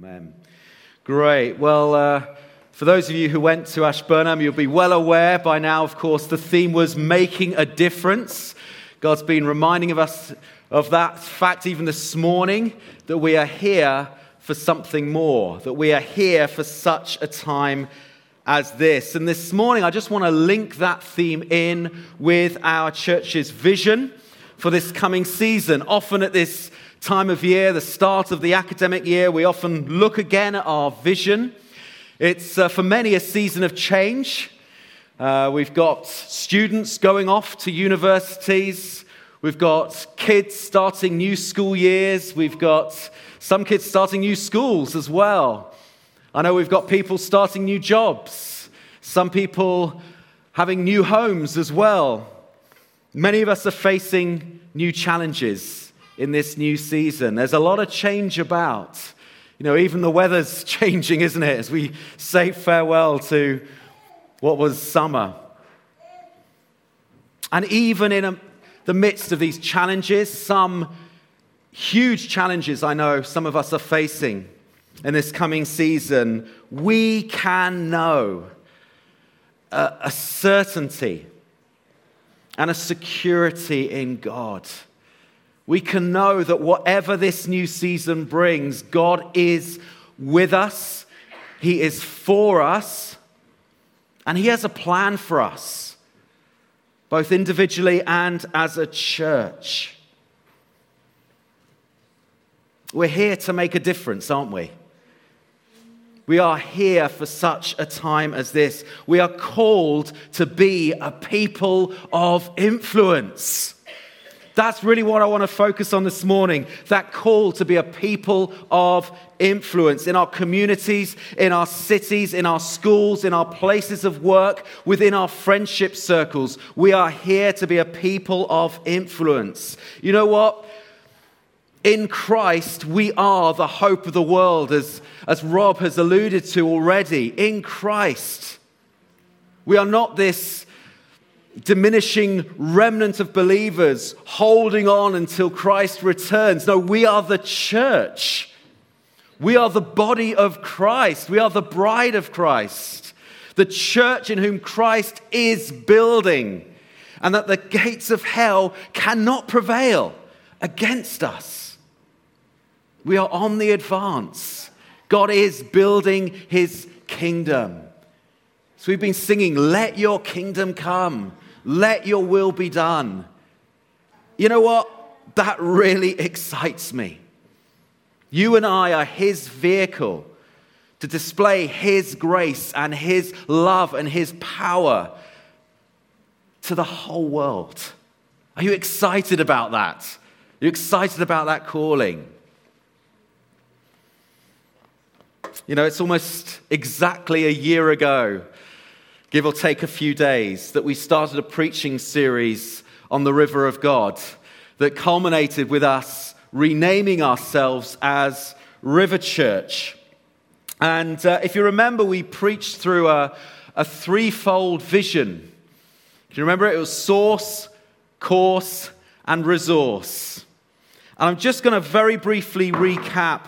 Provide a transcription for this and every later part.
Amen. Great. Well, uh, for those of you who went to Ashburnham, you'll be well aware by now, of course, the theme was making a difference. God's been reminding of us of that fact even this morning that we are here for something more, that we are here for such a time as this. And this morning, I just want to link that theme in with our church's vision for this coming season. Often at this time of year, the start of the academic year, we often look again at our vision. It's uh, for many a season of change. Uh, we've got students going off to universities. We've got kids starting new school years. We've got some kids starting new schools as well. I know we've got people starting new jobs, some people having new homes as well. Many of us are facing new challenges in this new season. There's a lot of change about. You know, even the weather's changing, isn't it, as we say farewell to what was summer. And even in a, the midst of these challenges, some huge challenges I know some of us are facing in this coming season, we can know a, a certainty and a security in God. We can know that whatever this new season brings, God is with us, He is for us, and He has a plan for us, both individually and as a church. We're here to make a difference, aren't we? We are here for such a time as this. We are called to be a people of influence. That's really what I want to focus on this morning that call to be a people of influence in our communities, in our cities, in our schools, in our places of work, within our friendship circles. We are here to be a people of influence. You know what? In Christ, we are the hope of the world, as, as Rob has alluded to already. In Christ, we are not this diminishing remnant of believers holding on until Christ returns. No, we are the church. We are the body of Christ. We are the bride of Christ. The church in whom Christ is building, and that the gates of hell cannot prevail against us. We are on the advance. God is building his kingdom. So we've been singing, Let your kingdom come, let your will be done. You know what? That really excites me. You and I are his vehicle to display his grace and his love and his power to the whole world. Are you excited about that? Are you excited about that calling? You know, it's almost exactly a year ago, give or take a few days, that we started a preaching series on the river of God that culminated with us renaming ourselves as River Church. And uh, if you remember, we preached through a, a threefold vision. Do you remember? It was source, course, and resource. And I'm just going to very briefly recap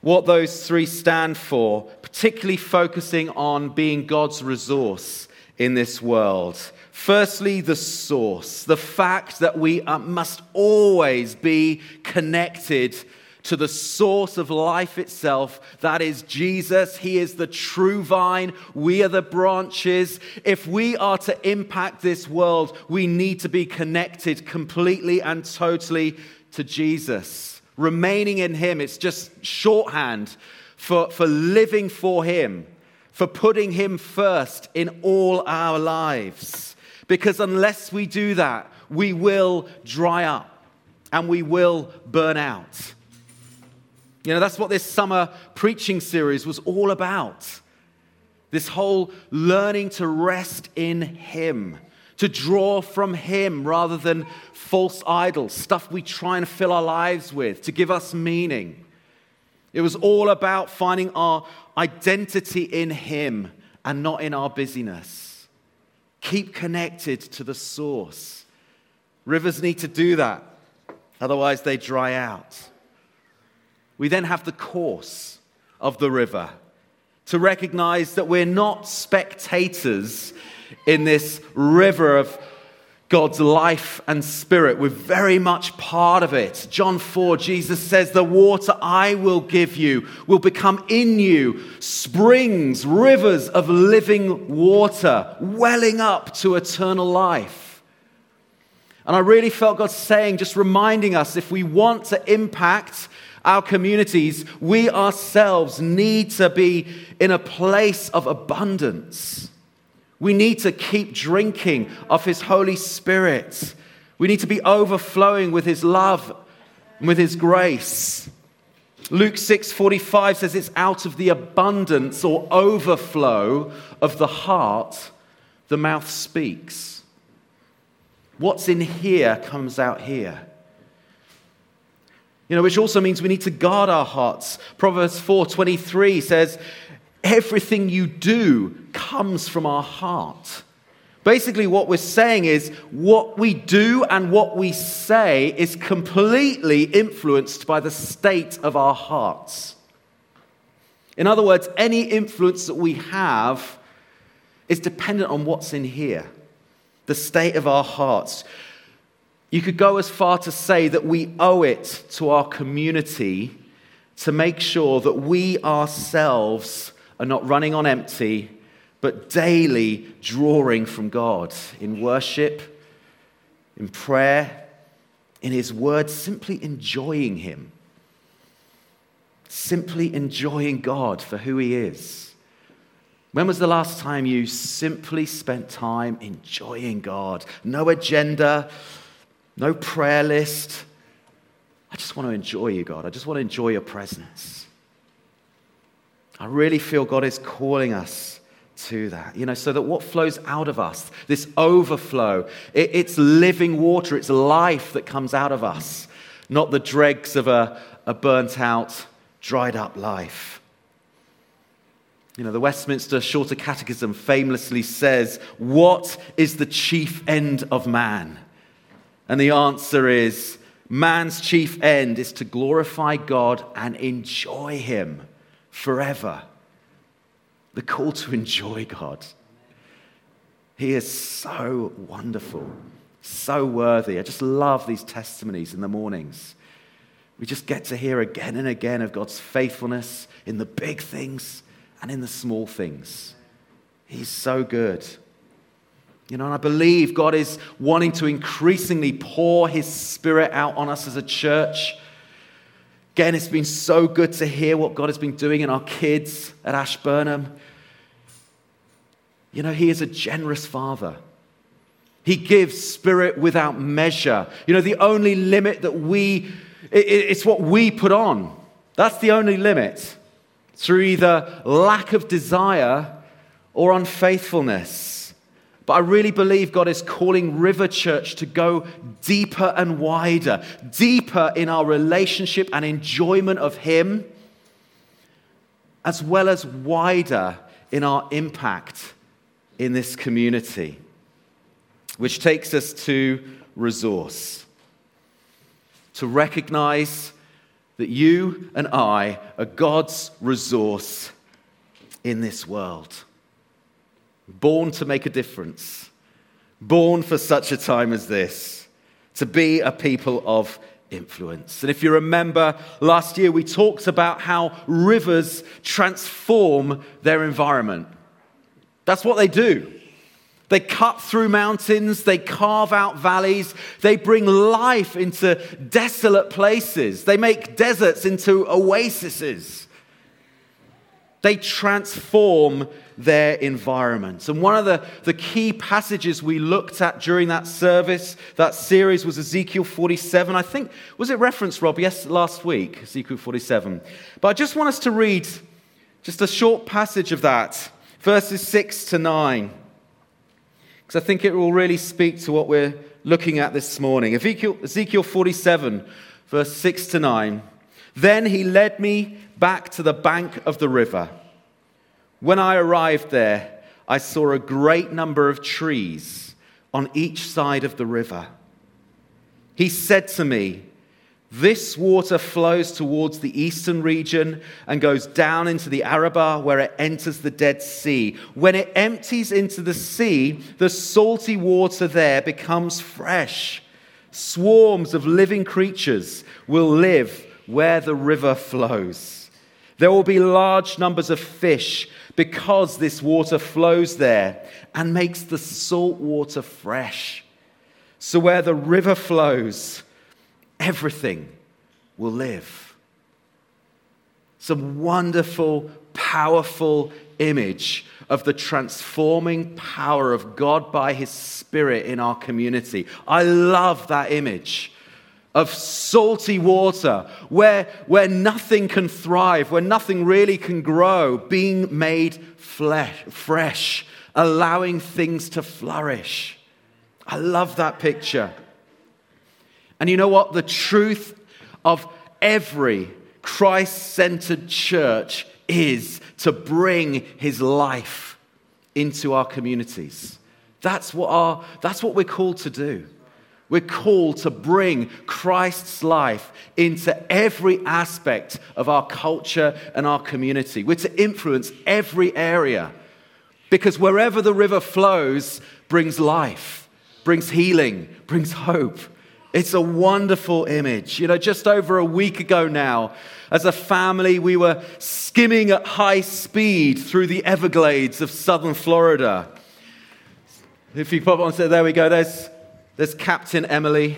what those three stand for, particularly focusing on being God's resource in this world. Firstly, the source, the fact that we must always be connected to the source of life itself. That is Jesus. He is the true vine. We are the branches. If we are to impact this world, we need to be connected completely and totally to Jesus remaining in Him. It's just shorthand for, for living for Him, for putting Him first in all our lives. Because unless we do that, we will dry up and we will burn out. You know, that's what this summer preaching series was all about. This whole learning to rest in Him to draw from Him rather than false idols, stuff we try and fill our lives with to give us meaning. It was all about finding our identity in Him and not in our busyness. Keep connected to the source. Rivers need to do that, otherwise, they dry out. We then have the course of the river to recognize that we're not spectators in this river of God's life and spirit. We're very much part of it. John 4, Jesus says, The water I will give you will become in you springs, rivers of living water, welling up to eternal life. And I really felt God saying, just reminding us if we want to impact our communities, we ourselves need to be in a place of abundance. We need to keep drinking of His Holy Spirit. We need to be overflowing with His love and with His grace. Luke 6:45 says it's out of the abundance or overflow of the heart the mouth speaks. What's in here comes out here. You know, which also means we need to guard our hearts. Proverbs 4:23 says, everything you do comes from our heart. Basically, what we're saying is what we do and what we say is completely influenced by the state of our hearts. In other words, any influence that we have is dependent on what's in here, the state of our hearts. You could go as far to say that we owe it to our community to make sure that we ourselves are not running on empty, but daily drawing from God in worship, in prayer, in His Word, simply enjoying Him. Simply enjoying God for who He is. When was the last time you simply spent time enjoying God? No agenda, no prayer list. I just want to enjoy you, God. I just want to enjoy your presence. I really feel God is calling us to that, you know, so that what flows out of us, this overflow, it, it's living water, it's life that comes out of us, not the dregs of a, a burnt out, dried up life. You know, the Westminster Shorter Catechism famously says, What is the chief end of man? And the answer is, Man's chief end is to glorify God and enjoy Him forever. The call to enjoy God. He is so wonderful, so worthy. I just love these testimonies in the mornings. We just get to hear again and again of God's faithfulness in the big things and in the small things. He's so good. You know, and I believe God is wanting to increasingly pour His Spirit out on us as a church Again, it's been so good to hear what God has been doing in our kids at Ashburnham. You know, He is a generous Father. He gives spirit without measure. You know, the only limit that we, it's what we put on. That's the only limit through either lack of desire or unfaithfulness. But I really believe God is calling River Church to go deeper and wider, deeper in our relationship and enjoyment of Him, as well as wider in our impact in this community. Which takes us to resource. To recognize that you and I are God's resource in this world born to make a difference, born for such a time as this, to be a people of influence. And if you remember last year, we talked about how rivers transform their environment. That's what they do. They cut through mountains, they carve out valleys, they bring life into desolate places, they make deserts into oases. They transform their environments. And one of the, the key passages we looked at during that service, that series, was Ezekiel 47. I think, was it referenced, Rob? Yes, last week, Ezekiel 47. But I just want us to read just a short passage of that, verses 6 to 9, because I think it will really speak to what we're looking at this morning. Ezekiel, Ezekiel 47, verse 6 to 9. Then he led me back to the bank of the river when I arrived there, I saw a great number of trees on each side of the river. He said to me, This water flows towards the eastern region and goes down into the Arabah where it enters the Dead Sea. When it empties into the sea, the salty water there becomes fresh. Swarms of living creatures will live where the river flows. There will be large numbers of fish because this water flows there and makes the salt water fresh. So, where the river flows, everything will live. Some wonderful, powerful image of the transforming power of God by His Spirit in our community. I love that image of salty water where, where nothing can thrive, where nothing really can grow, being made flesh, fresh, allowing things to flourish. I love that picture. And you know what? The truth of every Christ centered church is to bring his life into our communities. That's what, our, that's what we're called to do. We're called to bring Christ's life into every aspect of our culture and our community. We're to influence every area because wherever the river flows brings life, brings healing, brings hope. It's a wonderful image. You know, just over a week ago now, as a family, we were skimming at high speed through the Everglades of southern Florida. If you pop on, so there we go. There's, there's Captain Emily.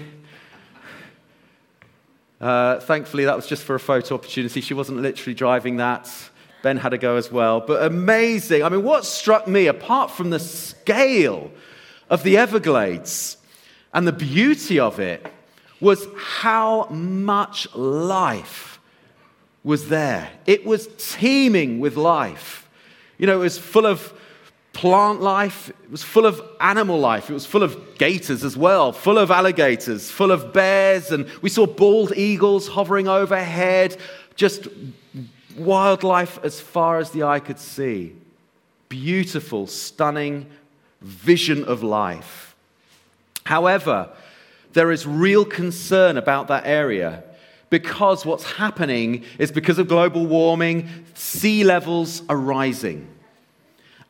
Uh, thankfully, that was just for a photo opportunity. She wasn't literally driving that. Ben had a go as well. But amazing. I mean, what struck me, apart from the scale of the Everglades, and the beauty of it was how much life was there. It was teeming with life. You know, it was full of plant life, it was full of animal life, it was full of gators as well, full of alligators, full of bears, and we saw bald eagles hovering overhead, just wildlife as far as the eye could see. Beautiful, stunning vision of life. However, there is real concern about that area because what's happening is because of global warming, sea levels are rising.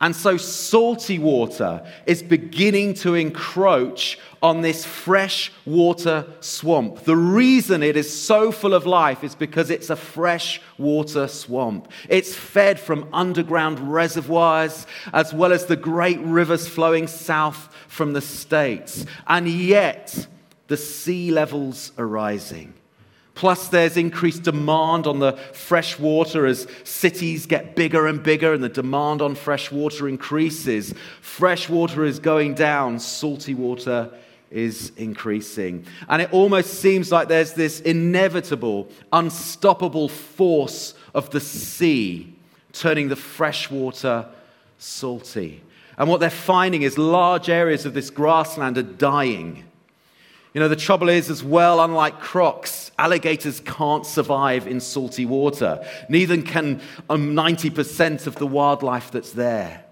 And so salty water is beginning to encroach on this fresh water swamp. The reason it is so full of life is because it's a fresh water swamp. It's fed from underground reservoirs as well as the great rivers flowing south from the States. And yet, the sea levels are rising. Plus, there's increased demand on the fresh water as cities get bigger and bigger and the demand on fresh water increases. Fresh water is going down, salty water is increasing. And it almost seems like there's this inevitable, unstoppable force of the sea turning the fresh water salty. And what they're finding is large areas of this grassland are dying. You know, the trouble is, as well, unlike crocs, alligators can't survive in salty water. Neither can 90% um, of the wildlife that's there.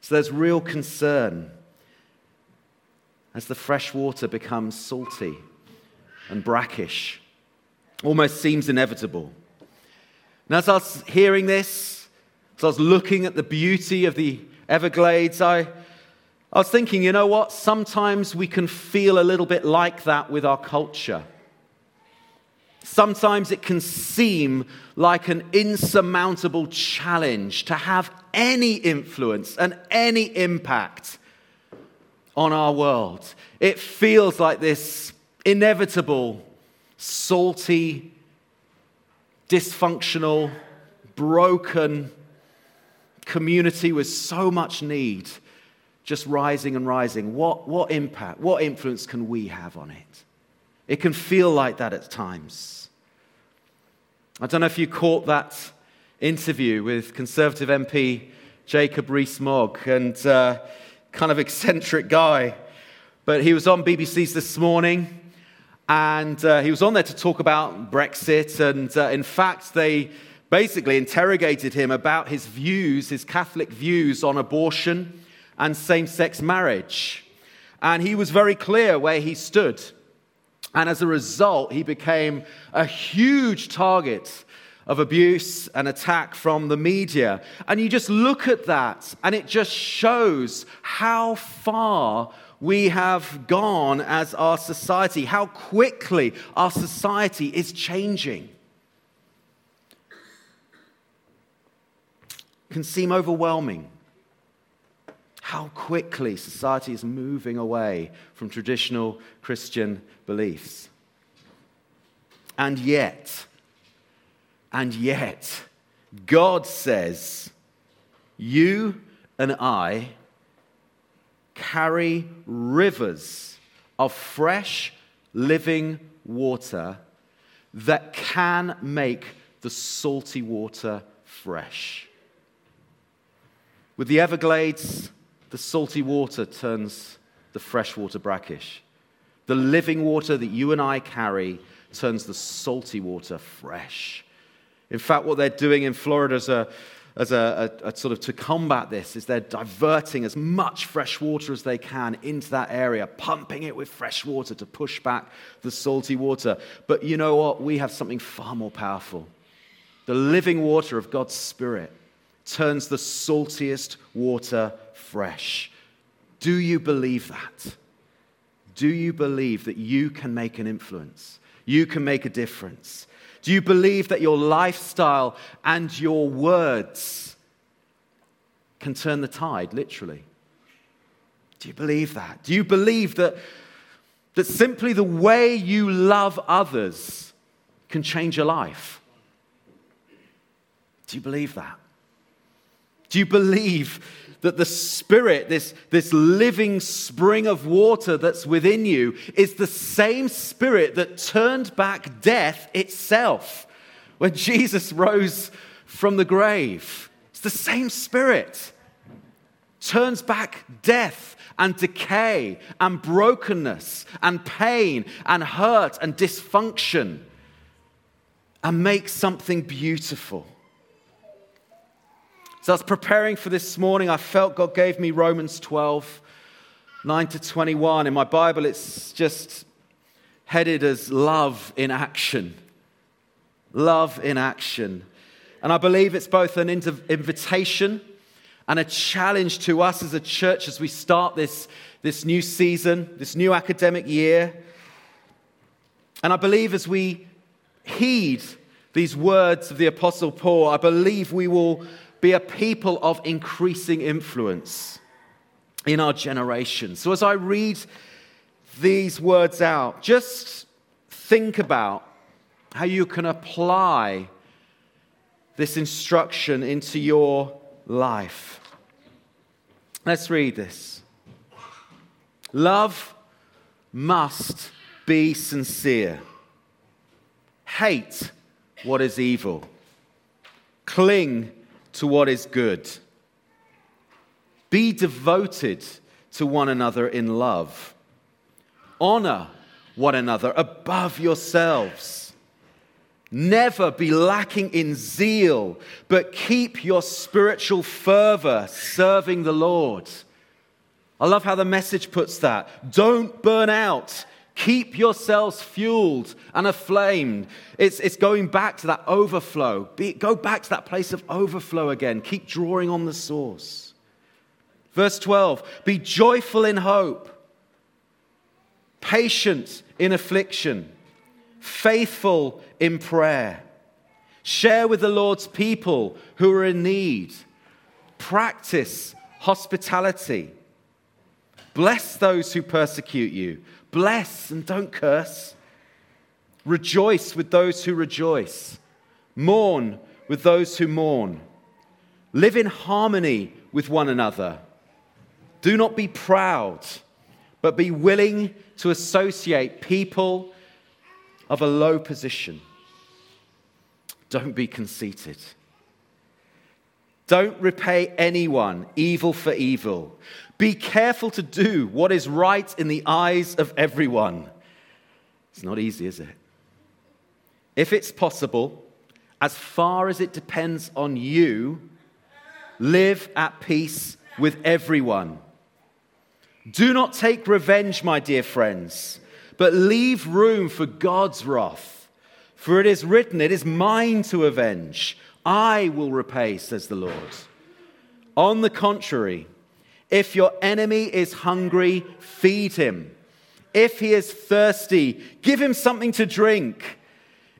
So there's real concern as the fresh water becomes salty and brackish. Almost seems inevitable. And as I was hearing this, as I was looking at the beauty of the Everglades, I I was thinking, you know what? Sometimes we can feel a little bit like that with our culture. Sometimes it can seem like an insurmountable challenge to have any influence and any impact on our world. It feels like this inevitable, salty, dysfunctional, broken community with so much need just rising and rising, what, what impact, what influence can we have on it? It can feel like that at times. I don't know if you caught that interview with Conservative MP Jacob Rees Mogg, and uh, kind of eccentric guy. But he was on BBC's this morning, and uh, he was on there to talk about Brexit. And uh, in fact, they basically interrogated him about his views, his Catholic views on abortion and same sex marriage. And he was very clear where he stood. And as a result, he became a huge target of abuse and attack from the media. And you just look at that, and it just shows how far we have gone as our society, how quickly our society is changing. It Can seem overwhelming how quickly society is moving away from traditional Christian beliefs. And yet, and yet, God says, You and I carry rivers of fresh, living water that can make the salty water fresh. With the Everglades, the salty water turns the fresh water brackish. The living water that you and I carry turns the salty water fresh. In fact, what they're doing in Florida as a, as a, a, a, sort of to combat this is they're diverting as much fresh water as they can into that area, pumping it with fresh water to push back the salty water. But you know what? We have something far more powerful. The living water of God's Spirit turns the saltiest water fresh. Do you believe that? Do you believe that you can make an influence? You can make a difference? Do you believe that your lifestyle and your words can turn the tide, literally? Do you believe that? Do you believe that, that simply the way you love others can change your life? Do you believe that? Do you believe that the Spirit, this, this living spring of water that's within you, is the same Spirit that turned back death itself when Jesus rose from the grave? It's the same Spirit. Turns back death and decay and brokenness and pain and hurt and dysfunction and makes something beautiful. So I was preparing for this morning. I felt God gave me Romans 12, 9 to 21. In my Bible, it's just headed as love in action. Love in action. And I believe it's both an invitation and a challenge to us as a church as we start this, this new season, this new academic year. And I believe as we heed these words of the Apostle Paul, I believe we will be a people of increasing influence in our generation. So, as I read these words out, just think about how you can apply this instruction into your life. Let's read this. Love must be sincere. Hate what is evil. Cling to what is good. Be devoted to one another in love. Honor one another above yourselves. Never be lacking in zeal, but keep your spiritual fervor serving the Lord. I love how the message puts that. Don't burn out Keep yourselves fueled and aflamed. It's, it's going back to that overflow. Be, go back to that place of overflow again. Keep drawing on the source. Verse 12 Be joyful in hope, patient in affliction, faithful in prayer. Share with the Lord's people who are in need. Practice hospitality. Bless those who persecute you. Bless and don't curse. Rejoice with those who rejoice. Mourn with those who mourn. Live in harmony with one another. Do not be proud, but be willing to associate people of a low position. Don't be conceited. Don't repay anyone evil for evil. Be careful to do what is right in the eyes of everyone. It's not easy, is it? If it's possible, as far as it depends on you, live at peace with everyone. Do not take revenge, my dear friends, but leave room for God's wrath. For it is written, It is mine to avenge. I will repay, says the Lord. On the contrary, if your enemy is hungry, feed him. If he is thirsty, give him something to drink.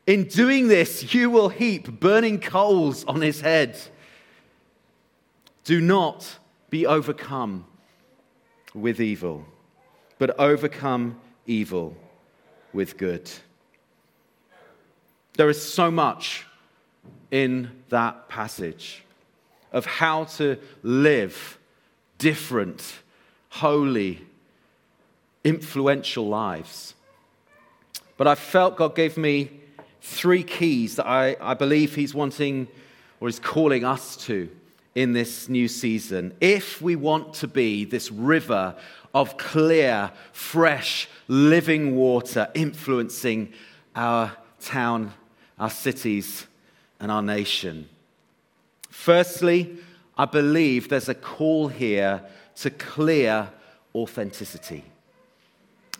In doing this, you will heap burning coals on his head. Do not be overcome with evil, but overcome evil with good. There is so much in that passage of how to live different, holy, influential lives. But I felt God gave me three keys that I, I believe He's wanting or is calling us to in this new season. If we want to be this river of clear, fresh, living water influencing our town, our cities, and our nation. Firstly, I believe there's a call here to clear authenticity.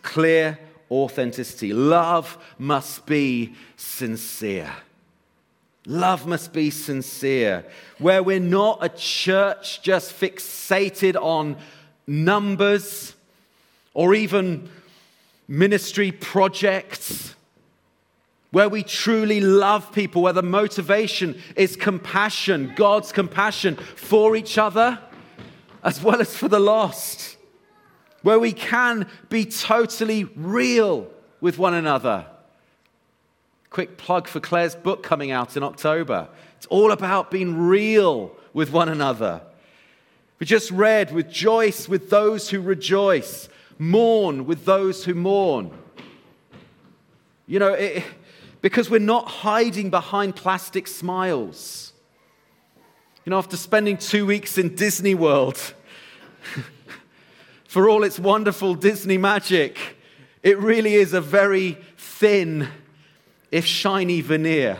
Clear authenticity. Love must be sincere. Love must be sincere. Where we're not a church just fixated on numbers or even ministry projects. Where we truly love people, where the motivation is compassion, God's compassion for each other as well as for the lost. Where we can be totally real with one another Quick plug for Claire's book coming out in October. It's all about being real with one another. We just read, rejoice with those who rejoice, mourn with those who mourn. You know, it, because we're not hiding behind plastic smiles. You know, after spending two weeks in Disney World, for all its wonderful Disney magic, it really is a very thin if shiny veneer.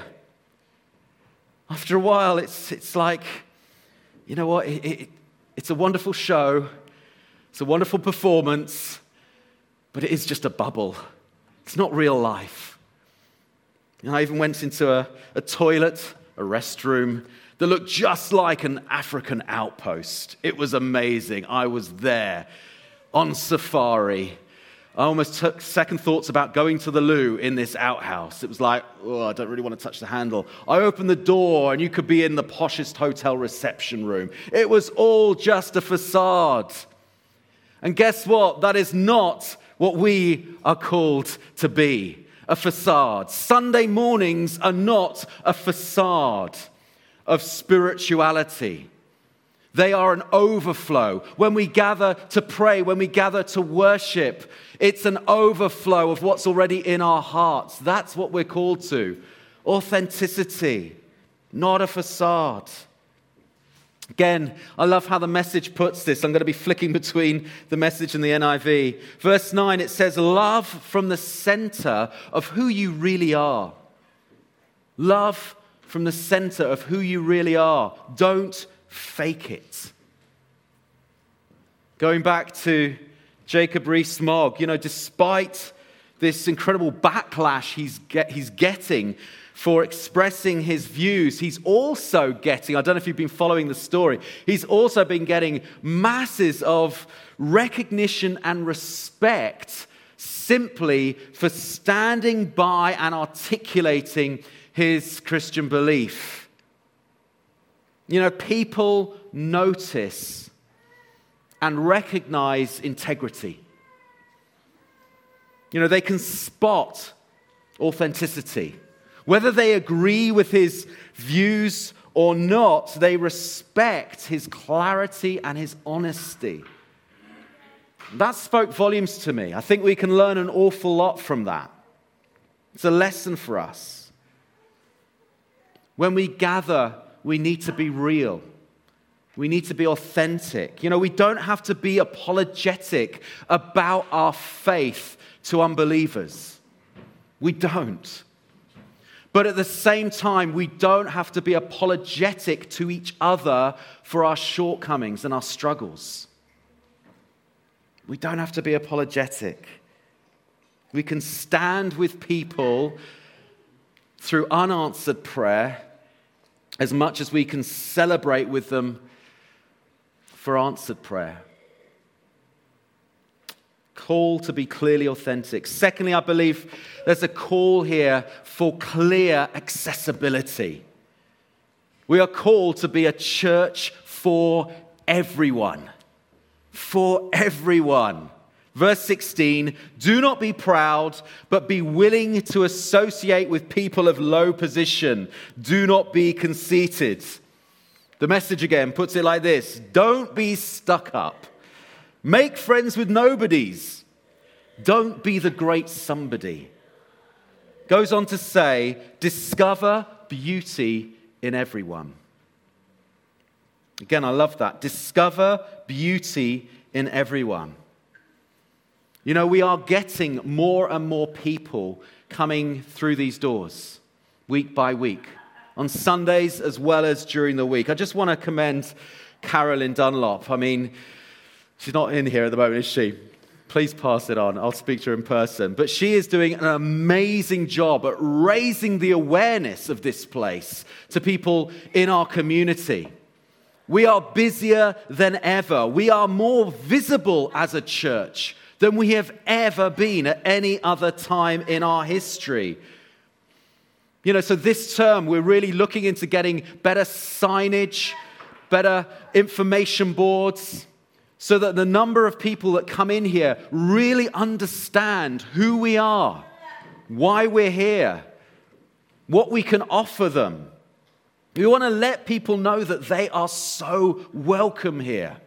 After a while, it's, it's like, you know what? It, it, it's a wonderful show, it's a wonderful performance, but it is just a bubble. It's not real life. And I even went into a, a toilet, a restroom, that looked just like an African outpost. It was amazing. I was there on safari I almost took second thoughts about going to the loo in this outhouse. It was like, oh, I don't really want to touch the handle. I opened the door and you could be in the poshest hotel reception room. It was all just a facade. And guess what? That is not what we are called to be a facade. Sunday mornings are not a facade of spirituality. They are an overflow. When we gather to pray, when we gather to worship, it's an overflow of what's already in our hearts. That's what we're called to authenticity, not a facade. Again, I love how the message puts this. I'm going to be flicking between the message and the NIV. Verse 9, it says, Love from the center of who you really are. Love from the center of who you really are. Don't fake it. Going back to Jacob Rees-Mogg, you know, despite this incredible backlash he's, get, he's getting for expressing his views, he's also getting, I don't know if you've been following the story, he's also been getting masses of recognition and respect simply for standing by and articulating his Christian belief. You know, people notice and recognize integrity. You know, they can spot authenticity. Whether they agree with his views or not, they respect his clarity and his honesty. That spoke volumes to me. I think we can learn an awful lot from that. It's a lesson for us. When we gather we need to be real. We need to be authentic. You know, we don't have to be apologetic about our faith to unbelievers. We don't. But at the same time, we don't have to be apologetic to each other for our shortcomings and our struggles. We don't have to be apologetic. We can stand with people through unanswered prayer as much as we can celebrate with them for answered prayer. Call to be clearly authentic. Secondly, I believe there's a call here for clear accessibility. We are called to be a church for everyone. For everyone. Verse 16 Do not be proud, but be willing to associate with people of low position. Do not be conceited. The message again puts it like this Don't be stuck up. Make friends with nobodies. Don't be the great somebody. Goes on to say, Discover beauty in everyone. Again, I love that. Discover beauty in everyone. You know, we are getting more and more people coming through these doors week by week, on Sundays as well as during the week. I just want to commend Carolyn Dunlop. I mean, she's not in here at the moment, is she? Please pass it on. I'll speak to her in person. But she is doing an amazing job at raising the awareness of this place to people in our community. We are busier than ever. We are more visible as a church than we have ever been at any other time in our history. You know, so this term we're really looking into getting better signage, better information boards, so that the number of people that come in here really understand who we are, why we're here, what we can offer them. We want to let people know that they are so welcome here.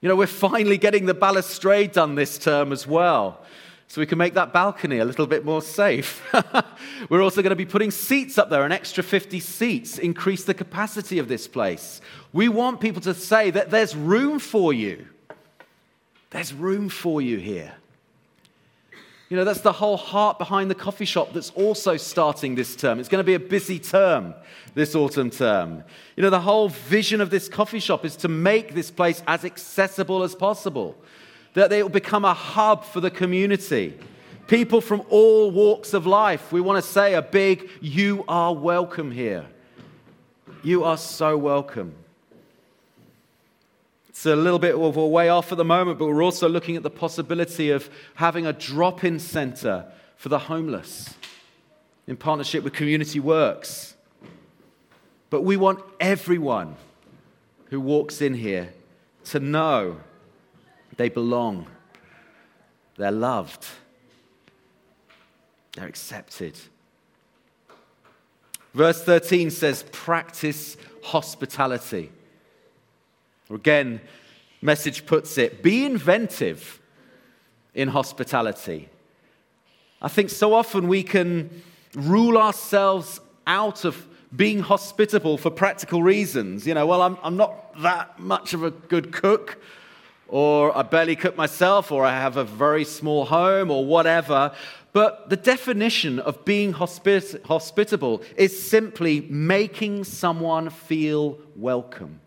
You know, we're finally getting the balustrade done this term as well, so we can make that balcony a little bit more safe. we're also going to be putting seats up there, an extra 50 seats, increase the capacity of this place. We want people to say that there's room for you. There's room for you here. You know, that's the whole heart behind the coffee shop that's also starting this term. It's going to be a busy term this autumn term. You know, the whole vision of this coffee shop is to make this place as accessible as possible, that it will become a hub for the community. People from all walks of life. We want to say a big, you are welcome here. You are so welcome. It's a little bit of a way off at the moment, but we're also looking at the possibility of having a drop in center for the homeless in partnership with Community Works. But we want everyone who walks in here to know they belong, they're loved, they're accepted. Verse 13 says, practice hospitality. Again, message puts it be inventive in hospitality. I think so often we can rule ourselves out of being hospitable for practical reasons. You know, well, I'm, I'm not that much of a good cook, or I barely cook myself, or I have a very small home, or whatever. But the definition of being hospit- hospitable is simply making someone feel welcome.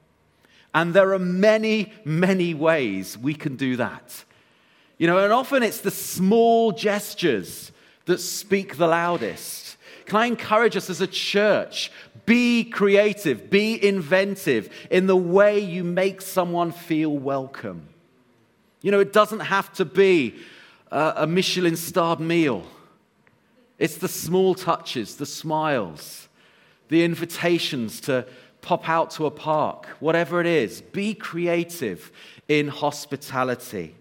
And there are many, many ways we can do that. You know, and often it's the small gestures that speak the loudest. Can I encourage us as a church? Be creative, be inventive in the way you make someone feel welcome. You know, it doesn't have to be a Michelin starred meal, it's the small touches, the smiles, the invitations to pop out to a park, whatever it is. Be creative in hospitality.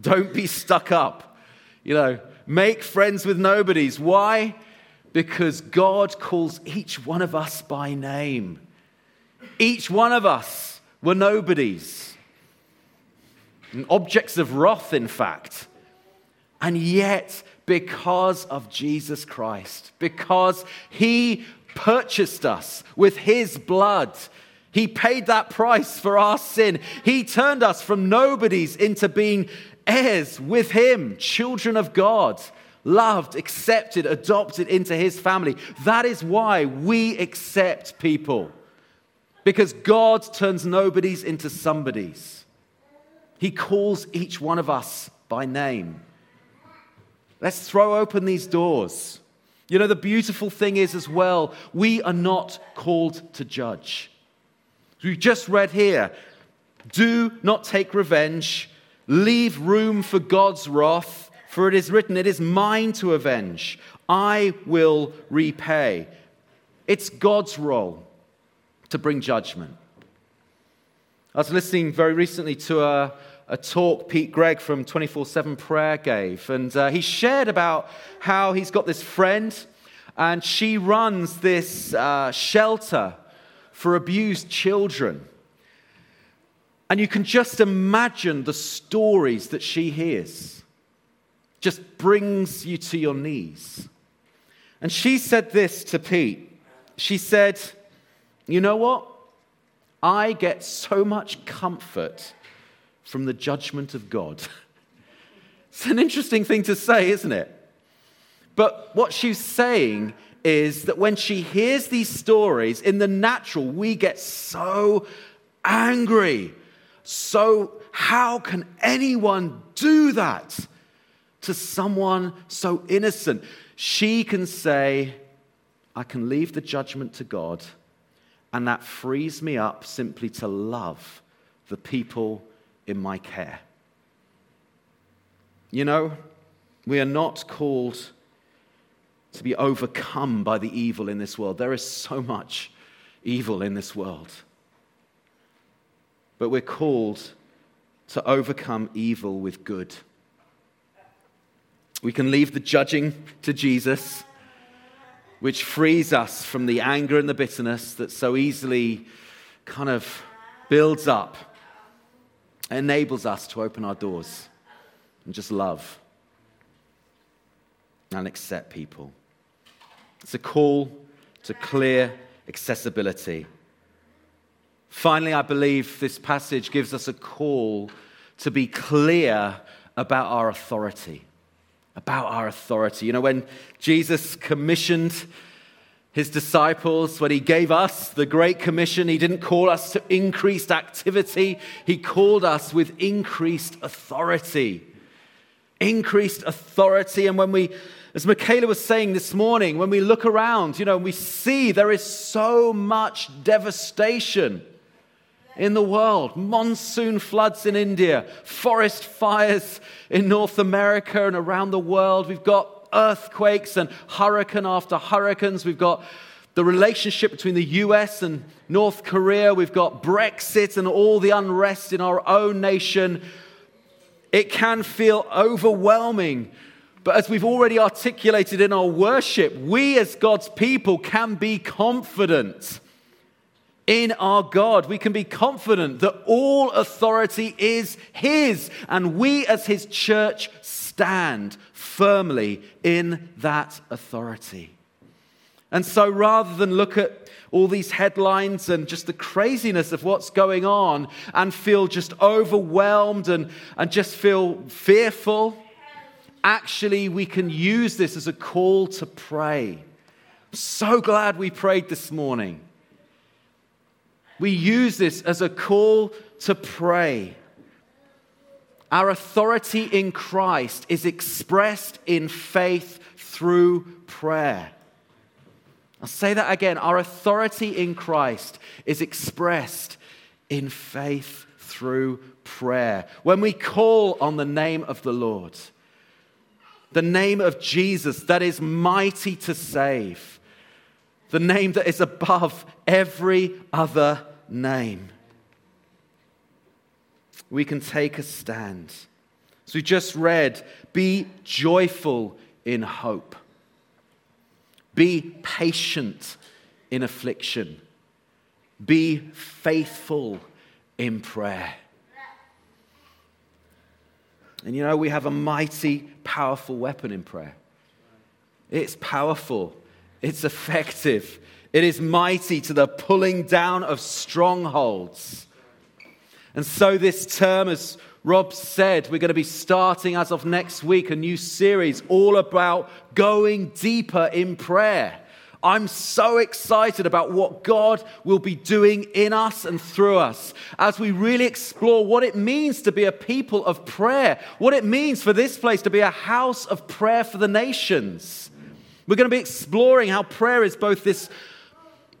Don't be stuck up. You know, make friends with nobodies. Why? Because God calls each one of us by name. Each one of us were nobodies, objects of wrath, in fact. And yet, because of Jesus Christ, because he purchased us with his blood. He paid that price for our sin. He turned us from nobodies into being heirs with him, children of God, loved, accepted, adopted into his family. That is why we accept people. Because God turns nobodies into somebodies. He calls each one of us by name. Let's throw open these doors. You know, the beautiful thing is as well, we are not called to judge. We just read here do not take revenge, leave room for God's wrath, for it is written, It is mine to avenge, I will repay. It's God's role to bring judgment. I was listening very recently to a, a talk Pete Greig from 24 7 Prayer gave, and uh, he shared about how he's got this friend, and she runs this uh, shelter for abused children. And you can just imagine the stories that she hears. Just brings you to your knees. And she said this to Pete. She said, You know what? I get so much comfort from the judgment of God. it's an interesting thing to say, isn't it? But what she's saying is that when she hears these stories, in the natural, we get so angry. So, how can anyone do that to someone so innocent? She can say, I can leave the judgment to God, and that frees me up simply to love the people in my care. You know, we are not called to be overcome by the evil in this world. There is so much evil in this world. But we're called to overcome evil with good. We can leave the judging to Jesus, which frees us from the anger and the bitterness that so easily kind of builds up, enables us to open our doors and just love and accept people. It's a call to clear accessibility. Finally, I believe this passage gives us a call to be clear about our authority. About our authority. You know, when Jesus commissioned his disciples, when he gave us the Great Commission, he didn't call us to increased activity, he called us with increased authority. Increased authority. And when we as Michaela was saying this morning, when we look around, you know, we see there is so much devastation in the world monsoon floods in India, forest fires in North America and around the world. We've got earthquakes and hurricane after hurricanes. We've got the relationship between the US and North Korea. We've got Brexit and all the unrest in our own nation. It can feel overwhelming but as we've already articulated in our worship, we as God's people can be confident in our God. We can be confident that all authority is His, and we as His church stand firmly in that authority. And so rather than look at all these headlines and just the craziness of what's going on and feel just overwhelmed and, and just feel fearful, actually we can use this as a call to pray. I'm so glad we prayed this morning. We use this as a call to pray. Our authority in Christ is expressed in faith through prayer. I'll say that again. Our authority in Christ is expressed in faith through prayer. When we call on the name of the Lord, the name of Jesus that is mighty to save, the name that is above every other name. We can take a stand. So we just read, be joyful in hope. Be patient in affliction. Be faithful in prayer. And you know, we have a mighty, powerful weapon in prayer. It's powerful, it's effective, it is mighty to the pulling down of strongholds. And so, this term, as Rob said, we're going to be starting as of next week a new series all about going deeper in prayer. I'm so excited about what God will be doing in us and through us as we really explore what it means to be a people of prayer, what it means for this place to be a house of prayer for the nations. We're going to be exploring how prayer is both this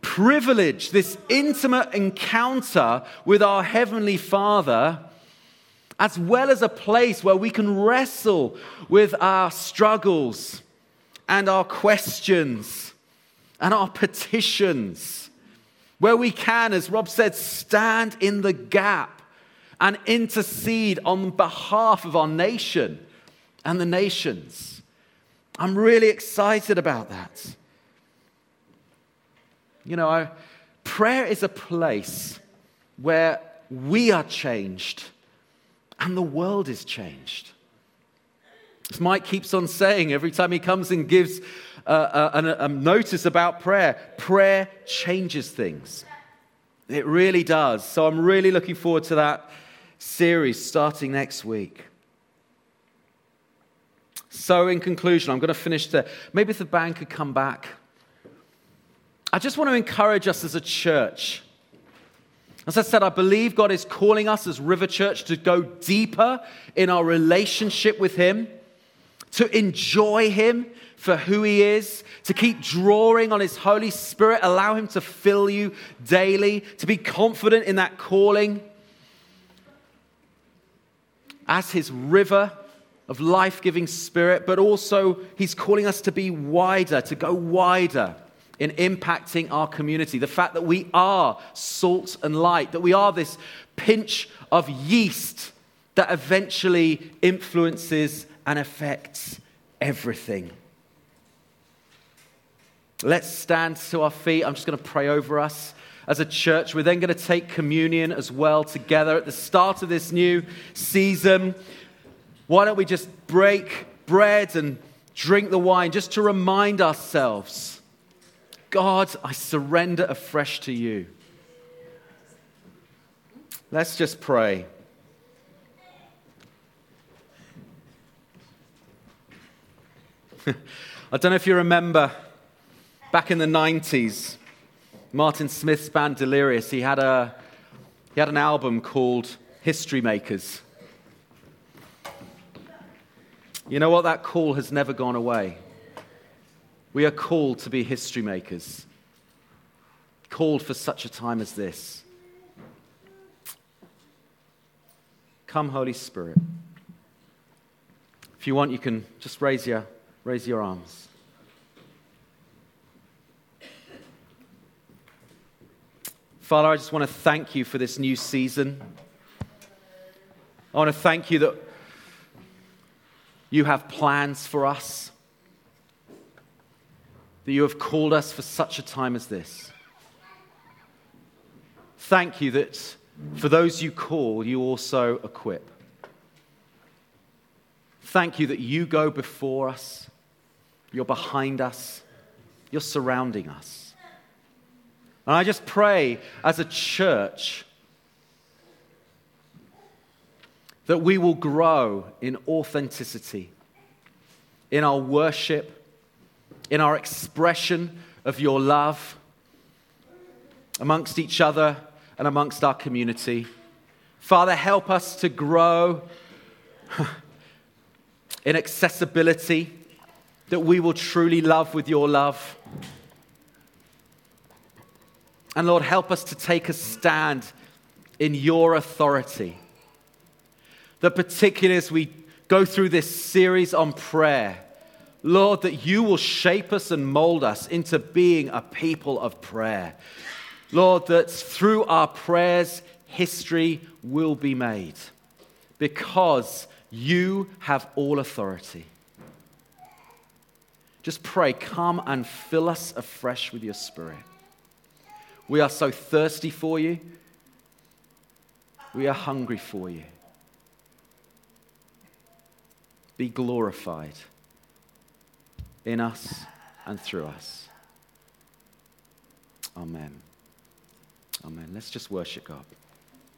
privilege, this intimate encounter with our Heavenly Father, as well as a place where we can wrestle with our struggles and our questions and our petitions, where we can, as Rob said, stand in the gap and intercede on behalf of our nation and the nations. I'm really excited about that. You know, prayer is a place where we are changed and the world is changed. As Mike keeps on saying every time he comes and gives uh, uh, a, a, a notice about prayer, prayer changes things. It really does. So I'm really looking forward to that series starting next week. So, in conclusion, I'm going to finish there. Maybe if the band could come back. I just want to encourage us as a church. As I said, I believe God is calling us as River Church to go deeper in our relationship with Him, to enjoy Him for who He is, to keep drawing on His Holy Spirit, allow Him to fill you daily, to be confident in that calling as His river of life giving spirit, but also He's calling us to be wider, to go wider in impacting our community. The fact that we are salt and light, that we are this pinch of yeast that eventually influences and affects everything. Let's stand to our feet. I'm just going to pray over us as a church. We're then going to take communion as well together at the start of this new season. Why don't we just break bread and drink the wine just to remind ourselves God, I surrender afresh to you. Let's just pray. I don't know if you remember back in the 90s, Martin Smith's band Delirious, he had, a, he had an album called History Makers. You know what? That call has never gone away. We are called to be history makers, called for such a time as this. Come, Holy Spirit. If you want, you can just raise your, raise your arms. Father, I just want to thank you for this new season. I want to thank you that you have plans for us that you have called us for such a time as this. Thank you that for those you call, you also equip. Thank you that you go before us, you're behind us, you're surrounding us. And I just pray as a church that we will grow in authenticity, in our worship in our expression of your love amongst each other and amongst our community. Father, help us to grow in accessibility, that we will truly love with your love. And Lord, help us to take a stand in your authority. That particularly as we go through this series on prayer, Lord, that you will shape us and mold us into being a people of prayer. Lord, that through our prayers, history will be made because you have all authority. Just pray, come and fill us afresh with your spirit. We are so thirsty for you. We are hungry for you. Be glorified in us and through us. Amen. Amen. Let's just worship God.